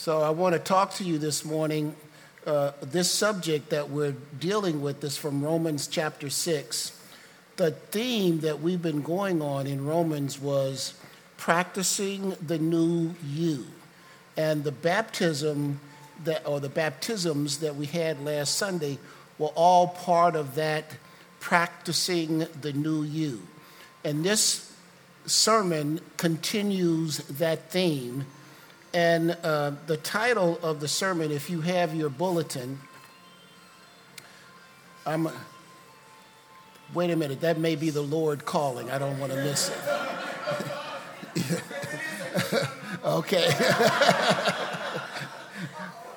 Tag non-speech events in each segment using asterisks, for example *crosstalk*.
So I want to talk to you this morning. Uh, this subject that we're dealing with is from Romans chapter 6. The theme that we've been going on in Romans was practicing the new you. And the baptism that, or the baptisms that we had last Sunday were all part of that practicing the new you. And this sermon continues that theme and uh, the title of the sermon, if you have your bulletin, I'm. Wait a minute, that may be the Lord calling. I don't want to miss it. okay. *laughs*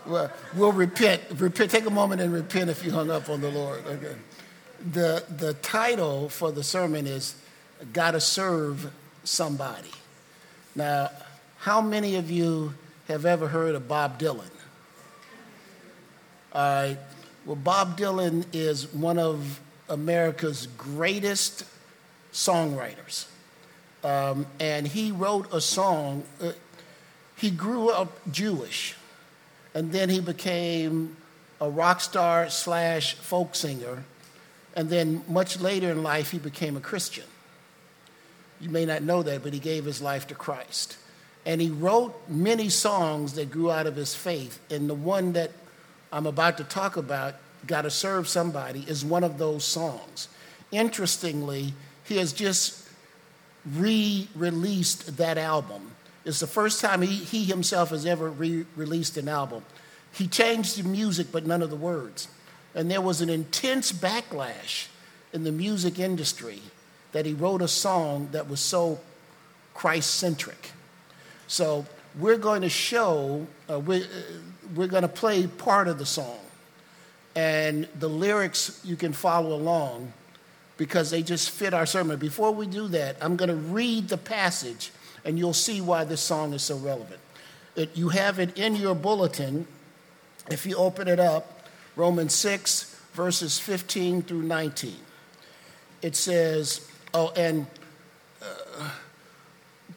well, we'll repent. Repent. Take a moment and repent if you hung up on the Lord. Okay. The the title for the sermon is "Gotta Serve Somebody." Now, how many of you have ever heard of Bob Dylan? All right. Well, Bob Dylan is one of America's greatest songwriters. Um, and he wrote a song. Uh, he grew up Jewish, and then he became a rock star slash folk singer. And then much later in life, he became a Christian. You may not know that, but he gave his life to Christ. And he wrote many songs that grew out of his faith. And the one that I'm about to talk about, Gotta Serve Somebody, is one of those songs. Interestingly, he has just re released that album. It's the first time he, he himself has ever re released an album. He changed the music, but none of the words. And there was an intense backlash in the music industry that he wrote a song that was so Christ centric. So we're going to show, uh, we're, uh, we're going to play part of the song. And the lyrics you can follow along because they just fit our sermon. Before we do that, I'm going to read the passage and you'll see why this song is so relevant. It, you have it in your bulletin. If you open it up, Romans 6, verses 15 through 19. It says, oh, and uh,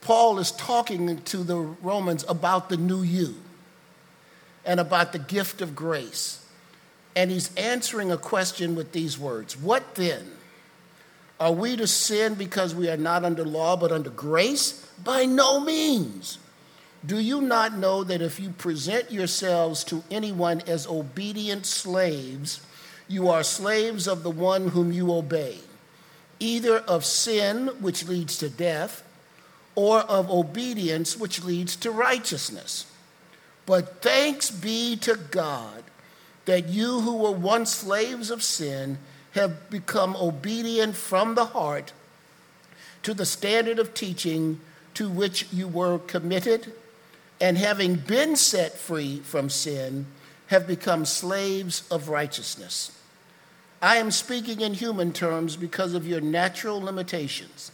Paul is talking to the Romans about the new you and about the gift of grace. And he's answering a question with these words What then? Are we to sin because we are not under law but under grace? By no means. Do you not know that if you present yourselves to anyone as obedient slaves, you are slaves of the one whom you obey, either of sin, which leads to death, or of obedience, which leads to righteousness. But thanks be to God that you who were once slaves of sin have become obedient from the heart to the standard of teaching to which you were committed, and having been set free from sin, have become slaves of righteousness. I am speaking in human terms because of your natural limitations.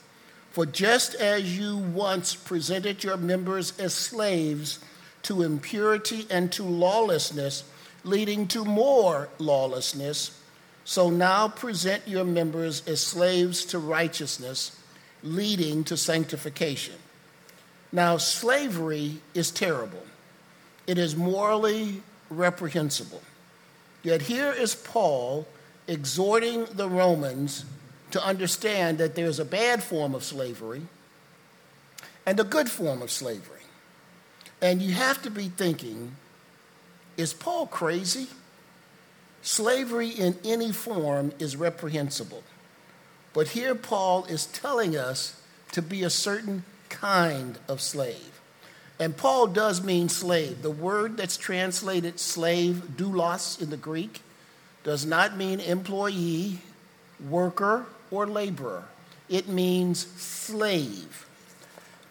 For just as you once presented your members as slaves to impurity and to lawlessness, leading to more lawlessness, so now present your members as slaves to righteousness, leading to sanctification. Now, slavery is terrible, it is morally reprehensible. Yet here is Paul exhorting the Romans to understand that there's a bad form of slavery and a good form of slavery. And you have to be thinking is Paul crazy? Slavery in any form is reprehensible. But here Paul is telling us to be a certain kind of slave. And Paul does mean slave. The word that's translated slave, doulos in the Greek, does not mean employee, worker, or laborer. It means slave.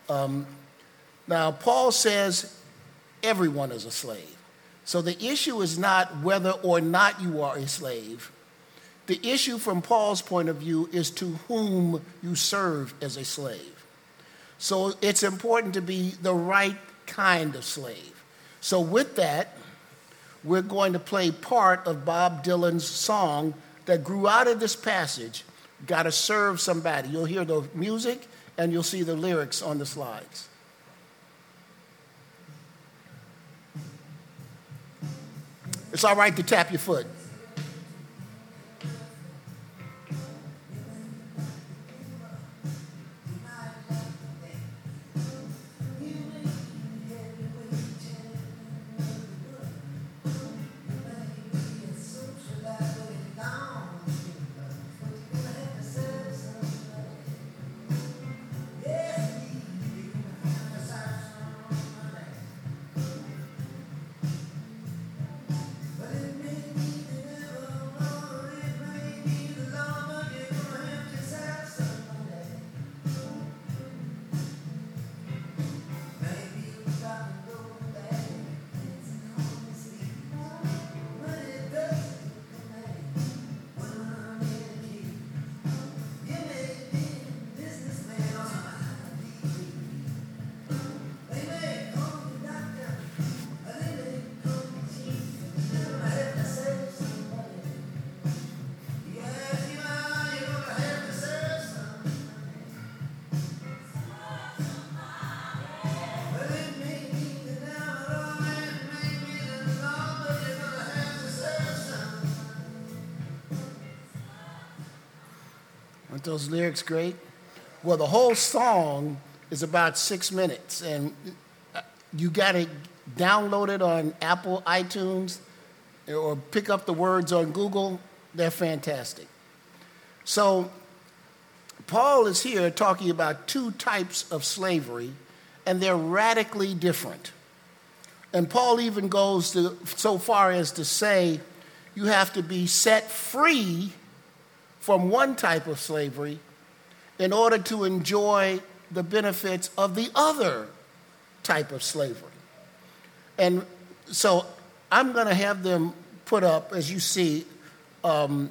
Um, now, Paul says everyone is a slave. So the issue is not whether or not you are a slave. The issue, from Paul's point of view, is to whom you serve as a slave. So it's important to be the right kind of slave. So, with that, we're going to play part of Bob Dylan's song that grew out of this passage Got to serve somebody. You'll hear the music and you'll see the lyrics on the slides. It's all right to tap your foot. Aren't those lyrics great? Well, the whole song is about six minutes, and uh, you got to download it on Apple iTunes or pick up the words on Google. They're fantastic. So, Paul is here talking about two types of slavery, and they're radically different. And Paul even goes to, so far as to say you have to be set free from one type of slavery in order to enjoy the benefits of the other type of slavery. And so I'm going to have them put up, as you see, um,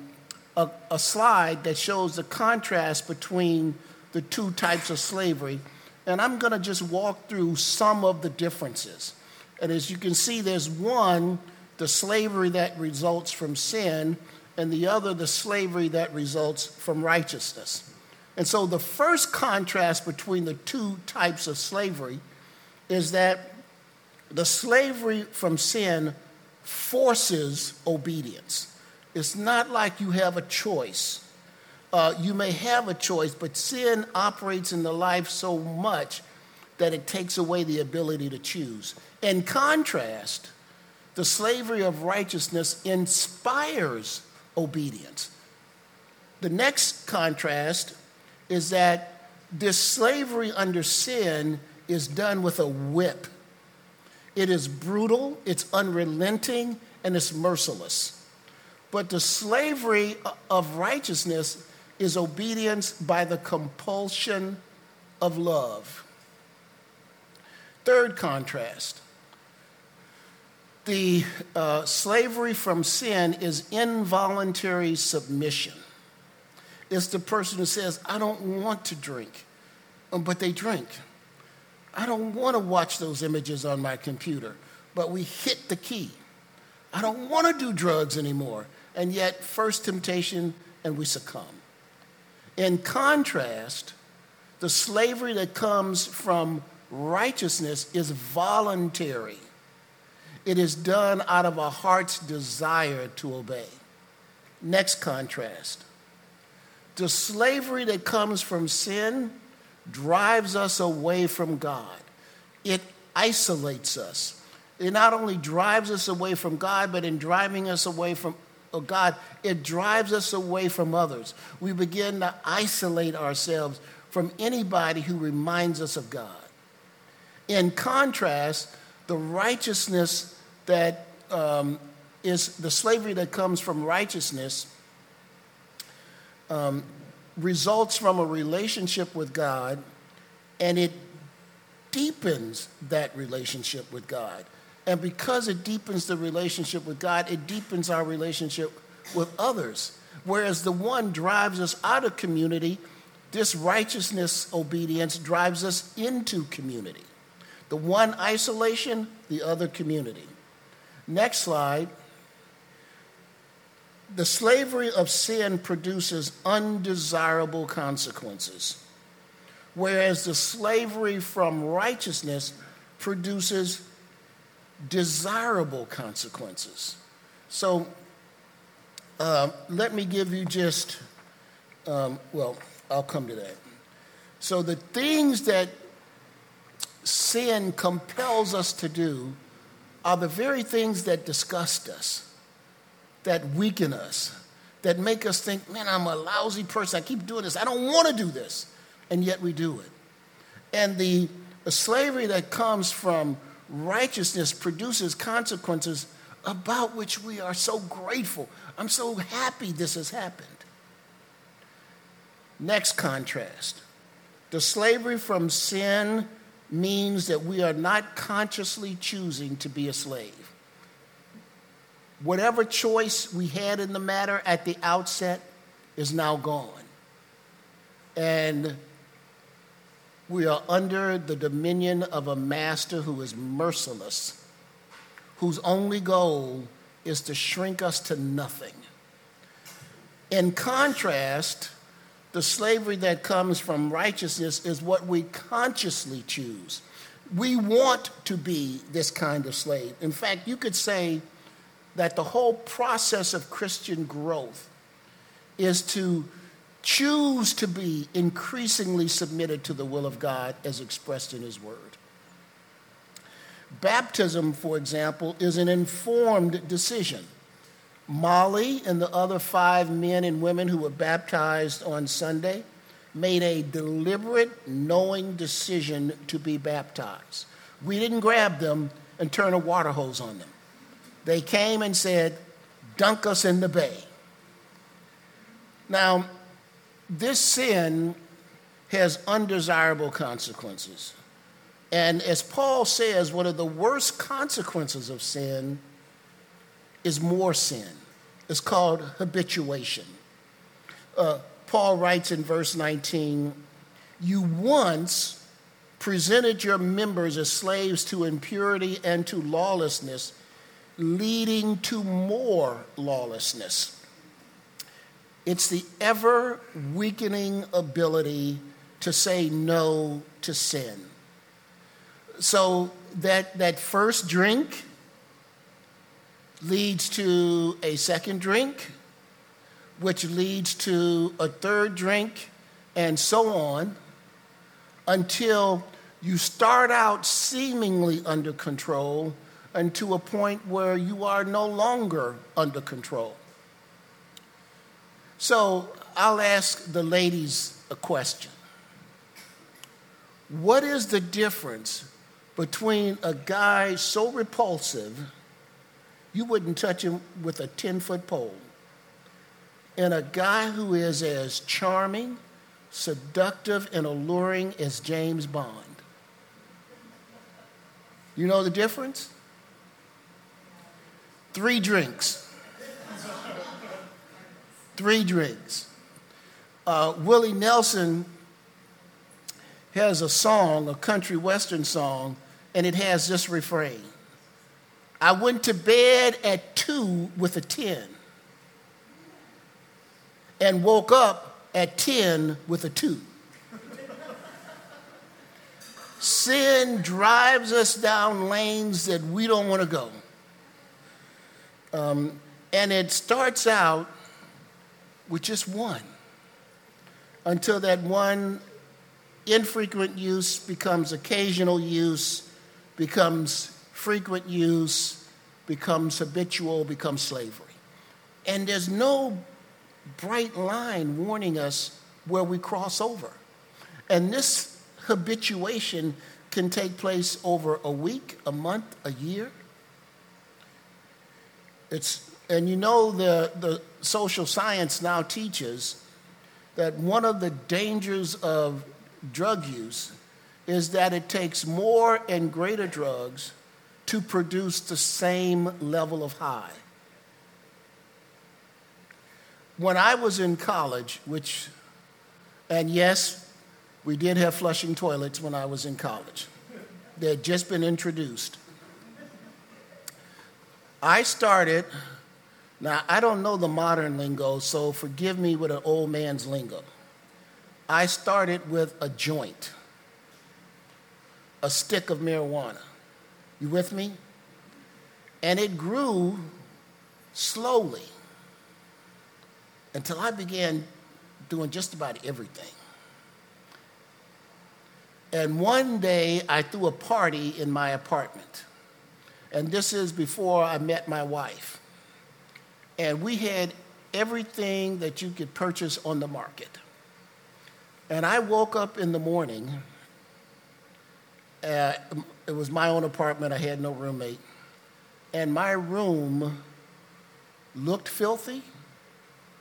a, a slide that shows the contrast between the two types of slavery. And I'm going to just walk through some of the differences. And as you can see, there's one, the slavery that results from sin, and the other the slavery that results from righteousness. And so the first contrast between the two types of slavery is that the slavery from sin forces obedience. It's not like you have a choice. Uh, you may have a choice, but sin operates in the life so much that it takes away the ability to choose. In contrast, the slavery of righteousness inspires obedience. The next contrast is that this slavery under sin is done with a whip. It is brutal, it's unrelenting, and it's merciless. But the slavery of righteousness is obedience by the compulsion of love. Third contrast the uh, slavery from sin is involuntary submission. It's the person who says, I don't want to drink, um, but they drink. I don't want to watch those images on my computer, but we hit the key. I don't want to do drugs anymore, and yet, first temptation, and we succumb. In contrast, the slavery that comes from righteousness is voluntary. It is done out of a heart's desire to obey. Next contrast. The slavery that comes from sin drives us away from God. It isolates us. It not only drives us away from God, but in driving us away from God, it drives us away from others. We begin to isolate ourselves from anybody who reminds us of God. In contrast, the righteousness that um, is the slavery that comes from righteousness um, results from a relationship with God and it deepens that relationship with God. And because it deepens the relationship with God, it deepens our relationship with others. Whereas the one drives us out of community, this righteousness obedience drives us into community. The one isolation, the other community. Next slide. The slavery of sin produces undesirable consequences, whereas the slavery from righteousness produces desirable consequences. So uh, let me give you just, um, well, I'll come to that. So the things that sin compels us to do are the very things that disgust us, that weaken us, that make us think, man, I'm a lousy person. I keep doing this. I don't want to do this. And yet we do it. And the, slavery that comes from righteousness produces consequences about which we are so grateful. I'm so happy this has happened. Next contrast the slavery from sin means that we are not consciously choosing to be a slave. Whatever choice we had in the matter at the outset is now gone. And we are under the dominion of a master who is merciless, whose only goal is to shrink us to nothing. In contrast, the slavery that comes from righteousness is what we consciously choose. We want to be this kind of slave. In fact, you could say that the whole process of Christian growth is to choose to be increasingly submitted to the will of God as expressed in His Word. Baptism, for example, is an informed decision. Molly and the other five men and women who were baptized on Sunday made a deliberate, knowing decision to be baptized. We didn't grab them and turn a water hose on them. They came and said, Dunk us in the bay. Now, this sin has undesirable consequences. And as Paul says, one of the worst consequences of sin is more sin. It's called habituation. Uh, Paul writes in verse 19, You once presented your members as slaves to impurity and to lawlessness, leading to more lawlessness. It's the ever weakening ability to say no to sin. So that, that first drink leads to a second drink, which leads to a third drink, and so on, until you start out seemingly under control and to a point where you are no longer under control. So I'll ask the ladies a question. What is the difference between a guy so repulsive you wouldn't touch him with a 10 foot pole and a guy who is as charming, seductive, and alluring as James Bond? You know the difference? Three drinks three drinks. Uh, Willie Nelson has a song, a country western song, and it has this refrain I went to bed at two with a 10 and woke up at 10 with a 2. Sin drives us down lanes that we don't want to go. Um, and it starts out with just one until that one infrequent use becomes occasional use, becomes frequent use, becomes habitual, becomes slavery. And there's no bright line warning us where we cross over. And this habituation can take place over a week, a month, a year. It's and you know, the, the social science now teaches that one of the dangers of drug use is that it takes more and greater drugs to produce the same level of high. When I was in college, which, and yes, we did have flushing toilets when I was in college, they had just been introduced. I started now, I don't know the modern lingo, so forgive me with an old man's lingo. I started with a joint, a stick of marijuana. You with me? And it grew slowly until I began doing just about everything. And one day I threw a party in my apartment. And this is before I met my wife. And we had everything that you could purchase on the market. And I woke up in the morning. Uh, it was my own apartment, I had no roommate. And my room looked filthy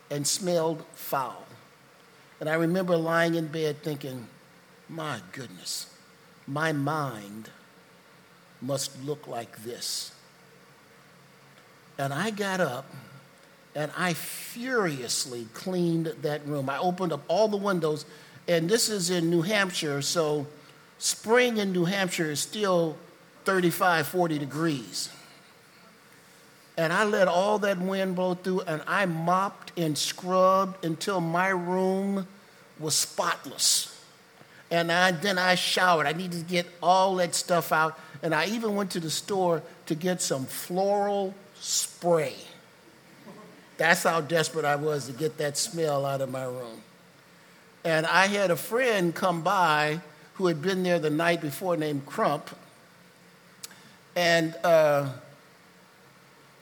and smelled foul. And I remember lying in bed thinking, my goodness, my mind must look like this. And I got up and I furiously cleaned that room. I opened up all the windows, and this is in New Hampshire, so spring in New Hampshire is still 35, 40 degrees. And I let all that wind blow through, and I mopped and scrubbed until my room was spotless. And I, then I showered. I needed to get all that stuff out. And I even went to the store to get some floral spray. That's how desperate I was to get that smell out of my room. And I had a friend come by who had been there the night before named Crump. And uh,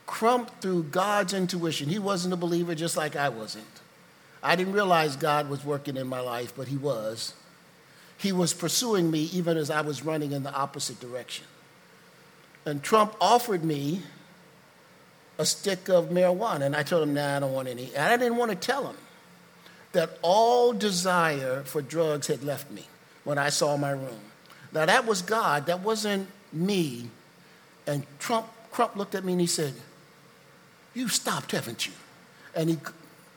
Crump, through God's intuition, he wasn't a believer just like I wasn't. I didn't realize God was working in my life, but he was. He was pursuing me even as I was running in the opposite direction. And Crump offered me a stick of marijuana, and I told him, nah, I don't want any. And I didn't want to tell him that all desire for drugs had left me when I saw my room. Now, that was God, that wasn't me. And Crump, Crump looked at me and he said, You stopped, haven't you? And he,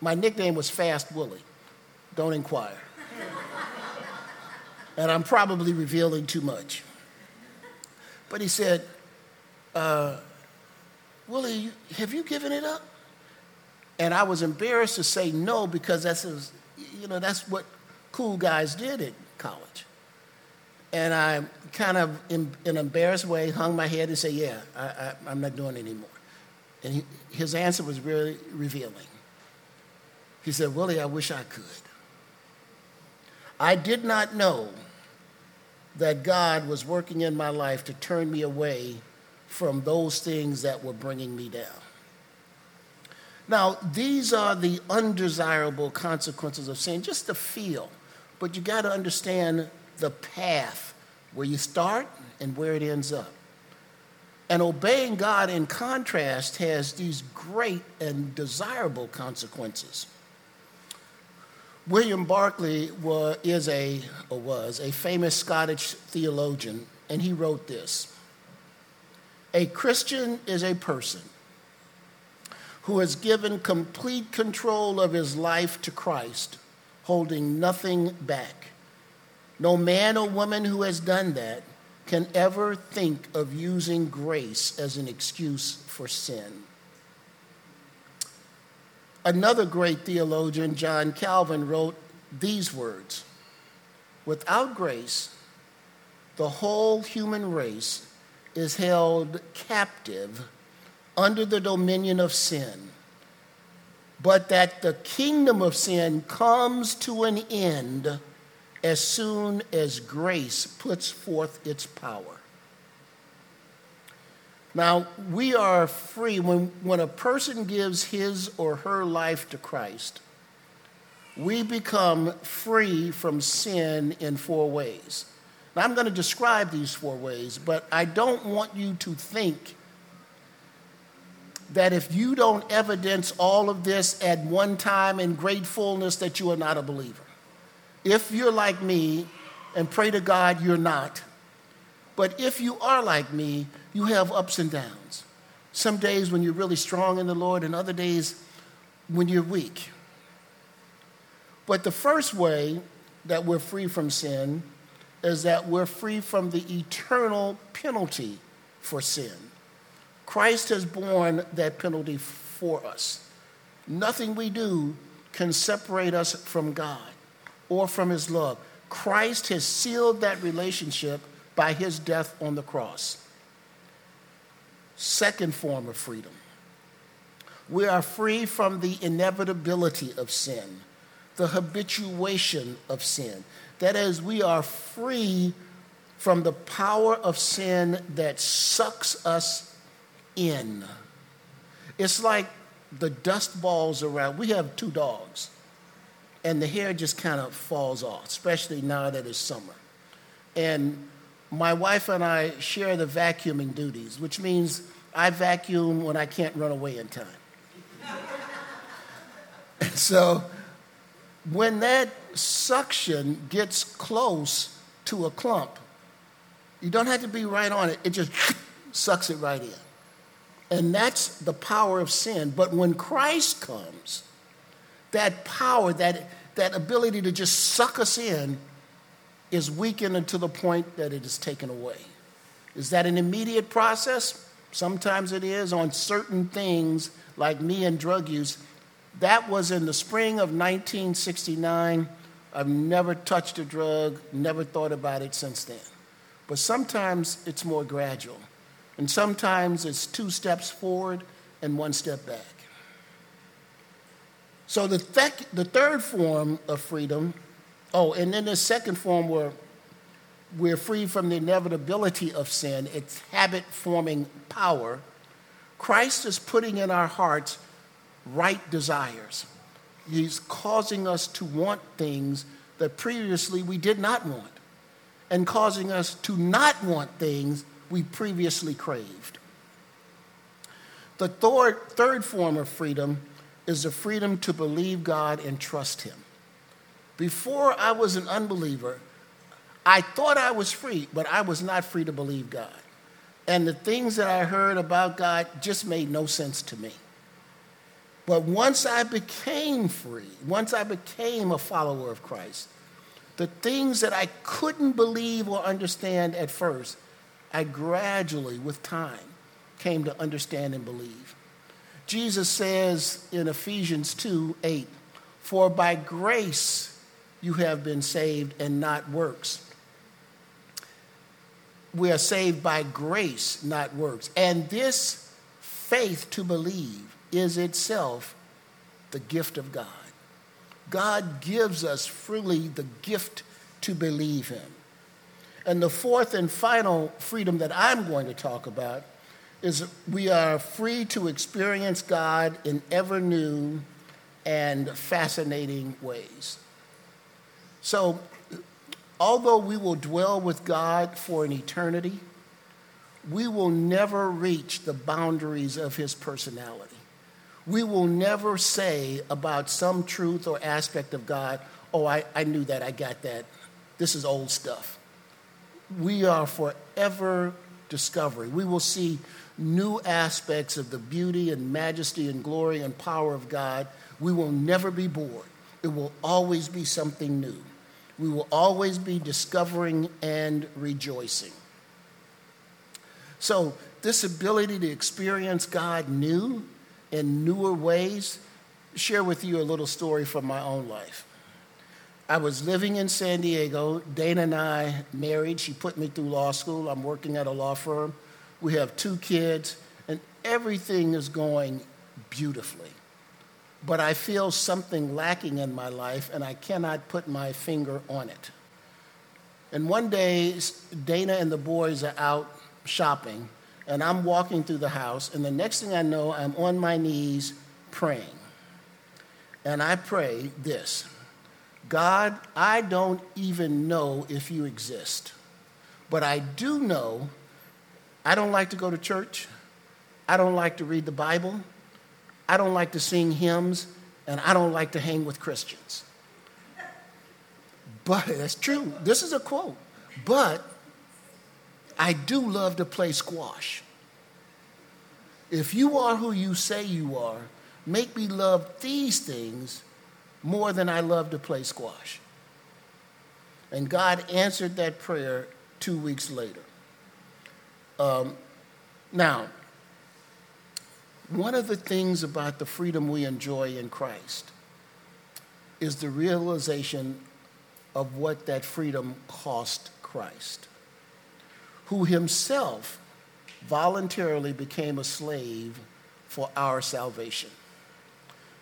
my nickname was Fast Willie. Don't inquire *laughs* and I'm probably revealing too much. But he said, uh, Willie, have you given it up? And I was embarrassed to say no because that's, you know, that's what cool guys did at college. And I kind of, in, in an embarrassed way, hung my head and said, yeah, I, am not doing it anymore. And he, his answer was really revealing. He said, Willie, I wish I could. I did not know that God was working in my life to turn me away from those things that were bringing me down. Now, these are the undesirable consequences of sin, just to feel, but you got to understand the path where you start and where it ends up. And obeying God, in contrast, has these great and desirable consequences. William Barclay was, is a, or was a famous Scottish theologian, and he wrote this A Christian is a person who has given complete control of his life to Christ, holding nothing back. No man or woman who has done that can ever think of using grace as an excuse for sin. Another great theologian, John Calvin, wrote these words Without grace, the whole human race is held captive under the dominion of sin, but that the kingdom of sin comes to an end as soon as grace puts forth its power. Now, we are free when, when a person gives his or her life to Christ, we become free from sin in four ways. Now, I'm going to describe these four ways, but I don't want you to think that if you don't evidence all of this at one time in great fullness, that you are not a believer. If you're like me, and pray to God you're not, but if you are like me, you have ups and downs. Some days when you're really strong in the Lord, and other days when you're weak. But the first way that we're free from sin is that we're free from the eternal penalty for sin. Christ has borne that penalty for us. Nothing we do can separate us from God or from His love. Christ has sealed that relationship by His death on the cross second form of freedom. We are free from the inevitability of sin, the habituation of sin. That is, we are free from the power of sin that sucks us in. It's like the dust balls around. We have two dogs, and the hair just kind of falls off, especially now that it's summer. And my wife and I share the vacuuming duties, which means I vacuum when I can't run away in time. *laughs* so when that suction gets close to a clump, you don't have to be right on it, it just sucks it right in. And that's the power of sin. But when Christ comes, that power, that, that ability to just suck us in, is weakened to the point that it is taken away. Is that an immediate process? Sometimes it is on certain things like me and drug use. That was in the spring of 1969. I've never touched a drug, never thought about it since then. But sometimes it's more gradual. And sometimes it's two steps forward and one step back. So the, th- the third form of freedom, oh, and then the second form where we're free from the inevitability of sin, its habit forming power. Christ is putting in our hearts right desires. He's causing us to want things that previously we did not want, and causing us to not want things we previously craved. The third, form of freedom is the freedom to believe God and trust Him. Before I was an unbeliever, I thought I was free, but I was not free to believe God. And the things that I heard about God just made no sense to me. But once I became free, once I became a follower of Christ, the things that I couldn't believe or understand at first, I gradually, with time, came to understand and believe. Jesus says in Ephesians 2 8, For by grace you have been saved and not works. We are saved by grace, not works. And this faith to believe is itself the gift of God. God gives us freely the gift to believe Him. And the fourth and final freedom that I'm going to talk about is we are free to experience God in ever new and fascinating ways. So, although we will dwell with God for an eternity, we will never reach the boundaries of His personality. We will never say about some truth or aspect of God, oh, I, I knew that, I got that. This is old stuff we are forever discovering. We will see new aspects of the beauty and majesty and glory and power of God. We will never be bored. It will always be something new. We will always be discovering and rejoicing. So, this ability to experience God new in newer ways, share with you a little story from my own life. I was living in San Diego. Dana and I married. She put me through law school. I'm working at a law firm. We have two kids, and everything is going beautifully. But I feel something lacking in my life, and I cannot put my finger on it. And one day, Dana and the boys are out shopping, and I'm walking through the house, and the next thing I know, I'm on my knees praying. And I pray this God, I don't even know if you exist, but I do know I don't like to go to church. I don't like to read the Bible. I don't like to sing hymns, and I don't like to hang with Christians. But that's true. This is a quote. But I do love to play squash. If you are who you say you are, make me love these things more than I love to play squash. And God answered that prayer two weeks later. Um, now, one of the things about the freedom we enjoy in Christ is the realization of what that freedom cost Christ, who himself voluntarily became a slave for our salvation.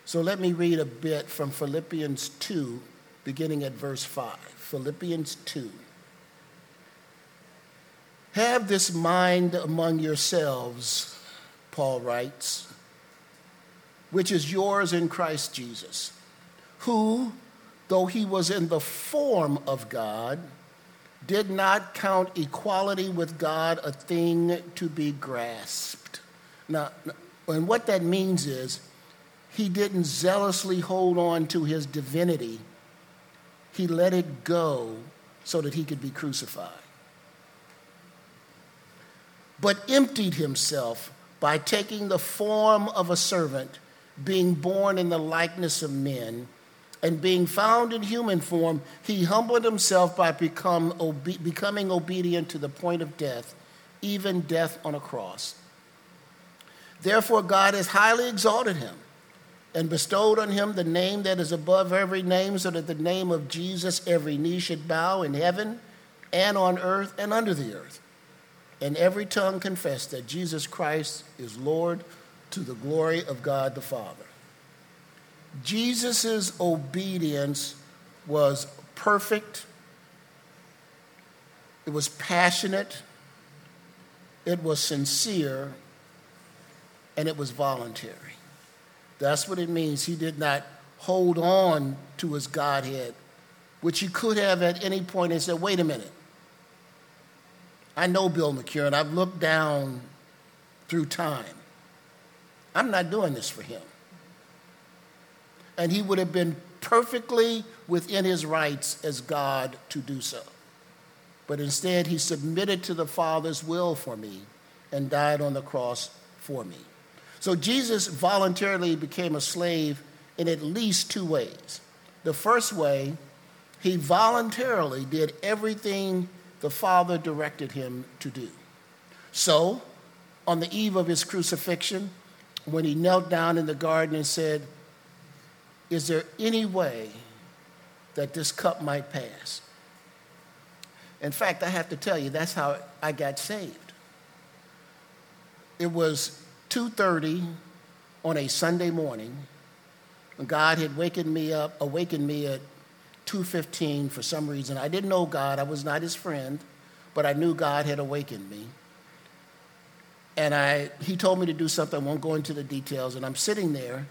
So let me read a bit from Philippians 2, beginning at verse 5. Philippians 2. Have this mind among yourselves, Paul writes, which is yours in Christ Jesus, who, though he was in the form of God, did not count equality with God a thing to be grasped. Now, and what that means is he didn't zealously hold on to his divinity, he let it go so that he could be crucified. But emptied himself by taking the form of a servant, being born in the likeness of men and being found in human form, he humbled himself by become, obe- becoming obedient to the point of death, even death on a cross. Therefore, God has highly exalted him and bestowed on him the name that is above every name, so that the name of Jesus every knee should bow in heaven and on earth and under the earth, and every tongue confess that Jesus Christ is Lord to the glory of God the Father. Jesus' obedience was perfect, it was passionate, it was sincere, and it was voluntary. That's what it means. He did not hold on to his Godhead, which he could have at any point and said, wait a minute. I know Bill McCurran. I've looked down through time. I'm not doing this for him and he would have been perfectly within his rights as God to do so. But instead, he submitted to the Father's will for me and died on the cross for me. So Jesus voluntarily became a slave in at least two ways. The first way, he voluntarily did everything the Father directed him to do. So, on the eve of his crucifixion, when he knelt down in the garden and said, is there any way that this cup might pass? In fact, I have to tell you, that's how I got saved. It was 2:30 on a Sunday morning. When God had wakened me up, awakened me at 2:15 for some reason. I didn't know God. I was not his friend, but I knew God had awakened me. And I, he told me to do something. I won't go into the details. And I'm sitting there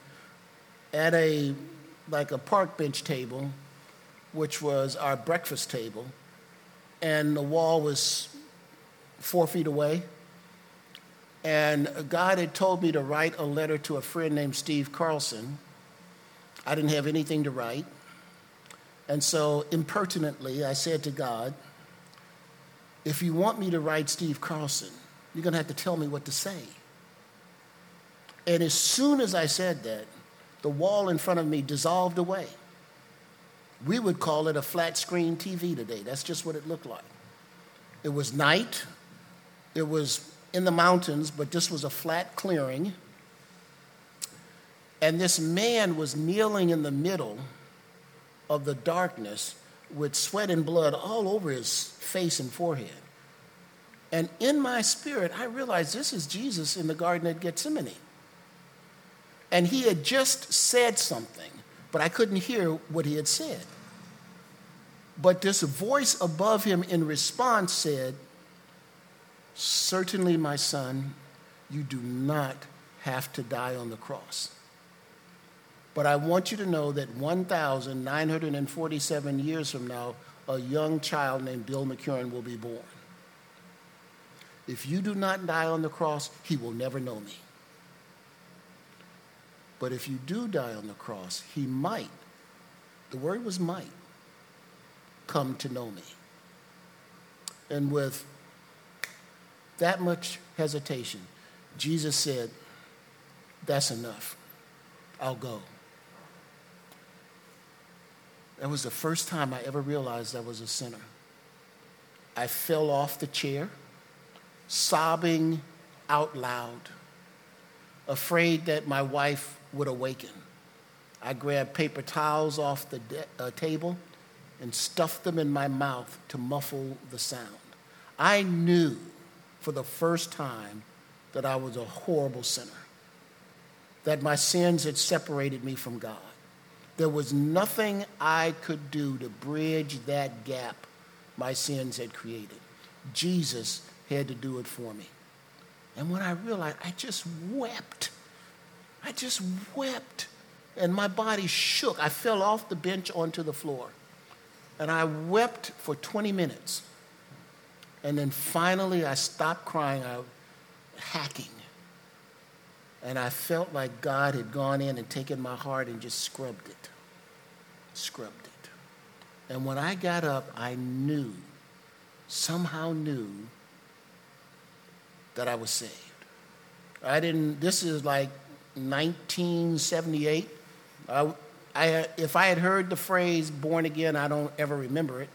at a like a park bench table, which was our breakfast table, and the wall was four feet away. And God had told me to write a letter to a friend named Steve Carlson. I didn't have anything to write. And so, impertinently, I said to God, if you want me to write Steve Carlson, you're going to have to tell me what to say. And as soon as I said that, the wall in front of me dissolved away. We would call it a flat screen TV today. That's just what it looked like. It was night, it was in the mountains, but this was a flat clearing. And this man was kneeling in the middle of the darkness with sweat and blood all over his face and forehead. And in my spirit, I realized this is Jesus in the Garden of Gethsemane. And he had just said something, but I couldn't hear what he had said. But this voice above him in response said, Certainly, my son, you do not have to die on the cross. But I want you to know that 1,947 years from now, a young child named Bill McCurran will be born. If you do not die on the cross, he will never know me. But if you do die on the cross, he might, the word was might, come to know me. And with that much hesitation, Jesus said, That's enough. I'll go. That was the first time I ever realized I was a sinner. I fell off the chair, sobbing out loud, afraid that my wife would awaken. I grabbed paper towels off the de- uh, table and stuffed them in my mouth to muffle the sound. I knew for the first time that I was a horrible sinner. that my sins had separated me from God. There was nothing I could do to bridge that gap my sins had created. Jesus had to do it for me. And when I realized, I just wept. I just wept. And my body shook. I fell off the bench onto the floor. And I wept for 20 minutes. And then finally, I stopped crying. Was hacking. And I felt like God had gone in and taken my heart and just scrubbed it. Scrubbed it. And when I got up, I knew, somehow knew, that I was saved. I didn't, this is like 1978. I, I, if I had heard the phrase born again, I don't ever remember it.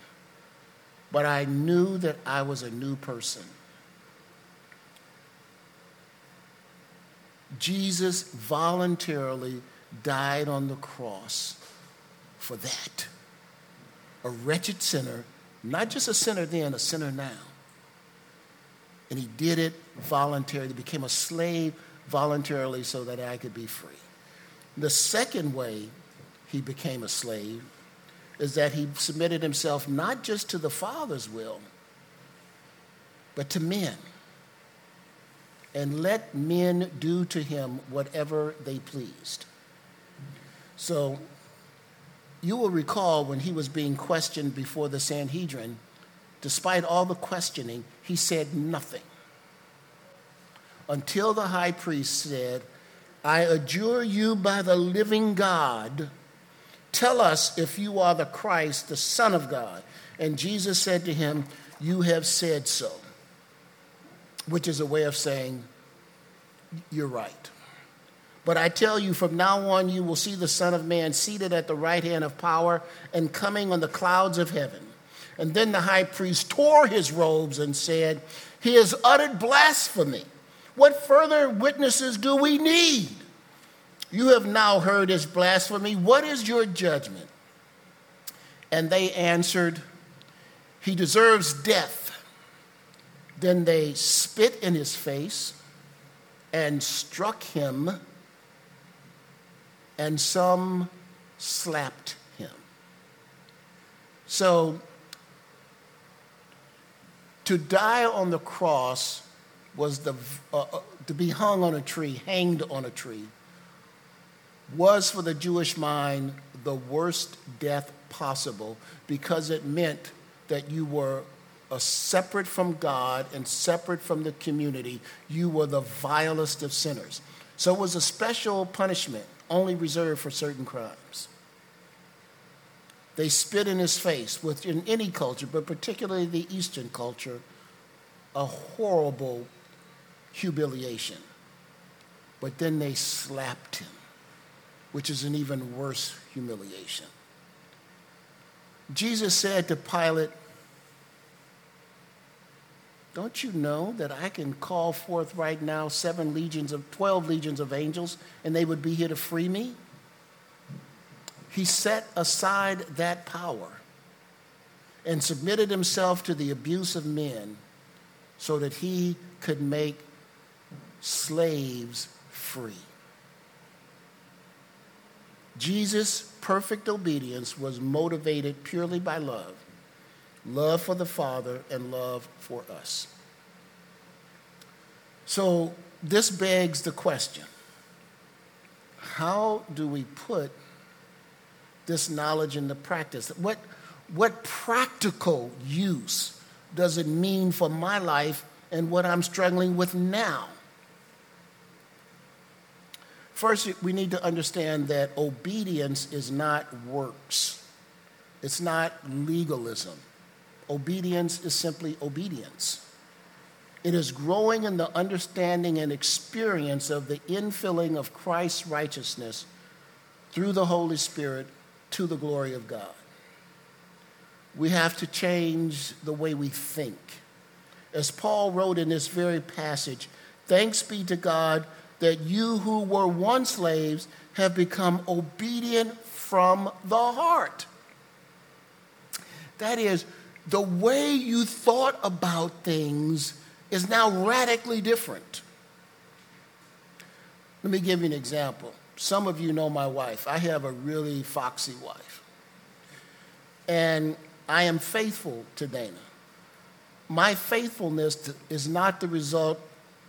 But I knew that I was a new person. Jesus voluntarily died on the cross for that. A wretched sinner, not just a sinner then, a sinner now. And he did it voluntarily, he became a slave voluntarily so that I could be free. The second way he became a slave is that he submitted himself not just to the Father's will, but to men and let men do to him whatever they pleased. So you will recall when he was being questioned before the Sanhedrin, despite all the questioning, he said nothing. Until the high priest said, I adjure you by the living God, tell us if you are the Christ, the Son of God. And Jesus said to him, You have said so which is a way of saying, You're right. But I tell you, from now on, you will see the Son of Man seated at the right hand of power and coming on the clouds of heaven. And then the high priest tore his robes and said, He has uttered blasphemy. What further witnesses do we need? You have now heard his blasphemy. What is your judgment? And they answered, He deserves death. Then they spit in his face and struck him, and some slapped him. So, to die on the cross was the, uh, uh, to be hung on a tree, hanged on a tree, was for the Jewish mind the worst death possible because it meant that you were separate from God and separate from the community, you were the vilest of sinners. So it was a special punishment only reserved for certain crimes. They spit in his face, within any culture, but particularly the Eastern culture, a horrible humiliation. But then they slapped him, which is an even worse humiliation. Jesus said to Pilate, don't you know that I can call forth right now seven legions of 12 legions of angels and they would be here to free me? He set aside that power and submitted himself to the abuse of men so that he could make slaves free. Jesus' perfect obedience was motivated purely by love love for the Father and love for us. So this begs the question how do we put this knowledge into practice? What, what practical use does it mean for my life and what I'm struggling with now? First, we need to understand that obedience is not works. It's not legalism. Obedience is simply obedience. It is growing in the understanding and experience of the infilling of Christ's righteousness through the Holy Spirit to the glory of God. We have to change the way we think. As Paul wrote in this very passage, thanks be to God that you who were once slaves have become obedient from the heart. That is, the way you thought about things is now radically different. Let me give you an example. Some of you know my wife. I have a really foxy wife. And I am faithful to Dana. My faithfulness is not the result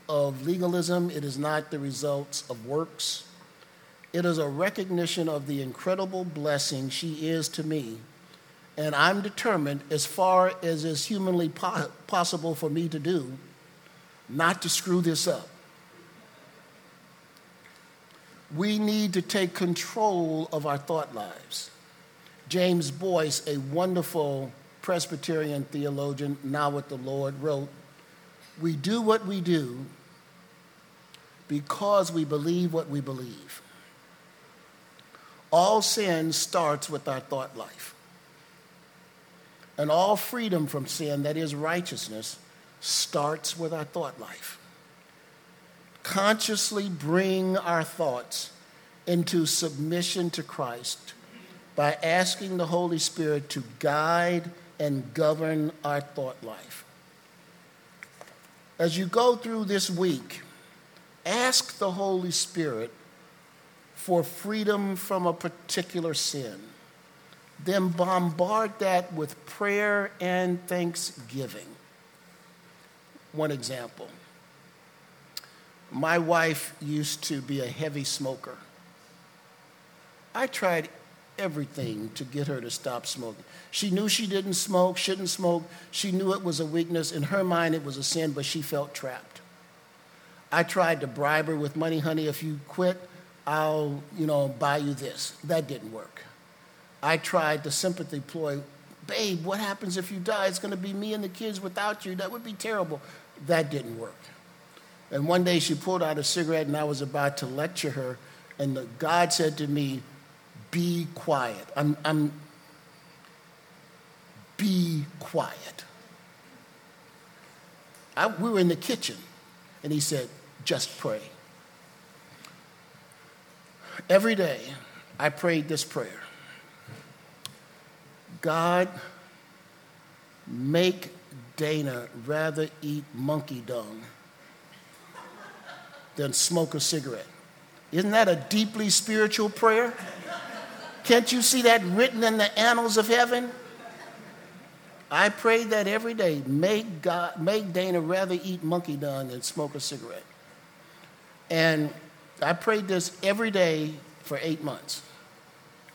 of legalism, it is not the result of works. It is a recognition of the incredible blessing she is to me. And I'm determined, as far as is humanly po- possible for me to do, not to screw this up. We need to take control of our thought lives. James Boice, a wonderful Presbyterian theologian, now with the Lord, wrote We do what we do because we believe what we believe. All sin starts with our thought life. And all freedom from sin, that is righteousness, starts with our thought life. Consciously bring our thoughts into submission to Christ by asking the Holy Spirit to guide and govern our thought life. As you go through this week, ask the Holy Spirit for freedom from a particular sin. Then bombard that with prayer and thanksgiving. One example my wife used to be a heavy smoker. I tried everything to get her to stop smoking. She knew she didn't smoke, shouldn't smoke. She knew it was a weakness. In her mind, it was a sin, but she felt trapped. I tried to bribe her with money, honey, if you quit, I'll, you know, buy you this. That didn't work. I tried the sympathy ploy. Babe, what happens if you die? It's going to be me and the kids without you. That would be terrible. That didn't work. And one day she pulled out a cigarette and I was about to lecture her. And the, God said to me, Be quiet. I'm, I'm, be quiet. I, we were in the kitchen and he said, Just pray. Every day, I prayed this prayer God, make Dana rather eat monkey dung than smoke a cigarette. Isn't that a deeply spiritual prayer? Can't you see that written in the annals of heaven? I pray that every day. Make, God, make Dana rather eat monkey dung than smoke a cigarette. And I prayed this every day for eight months.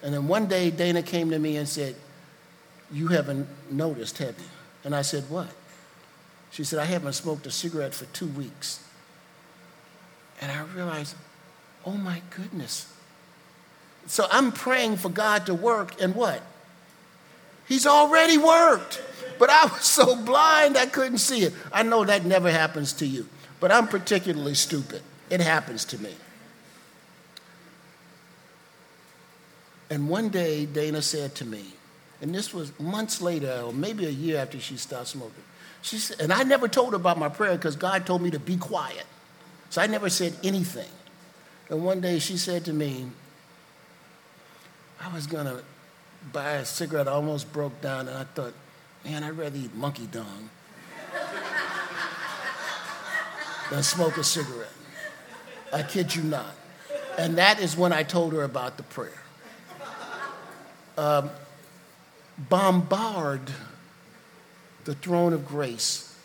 And then one day, Dana came to me and said, You haven't noticed, have you? And I said, What? She said, I haven't smoked a cigarette for two weeks. And I realized, Oh my goodness. So I'm praying for God to work, and what? He's already worked. But I was *laughs* so blind I couldn't see it. I know that never happens to you, but I'm particularly stupid. It happens to me. And one day, Dana said to me, and this was months later, or maybe a year after she stopped smoking. She said, and I never told her about my prayer because God told me to be quiet. So I never said anything. And one day she said to me, I was going to buy a cigarette. I almost broke down, and I thought, man, I'd rather eat monkey dung than smoke a cigarette. I kid you not. And that is when I told her about the prayer um, bombard the throne of grace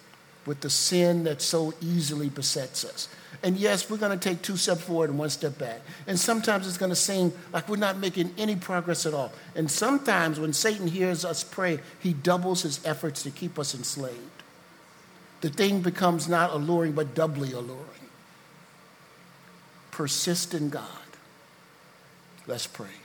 with the sin that so easily besets us. And yes, we're going to take two steps forward and one step back. And sometimes it's going to seem like we're not making any progress at all. And sometimes when Satan hears us pray, he doubles his efforts to keep us enslaved. The thing becomes not alluring, but doubly alluring. Persist in God. Let's pray.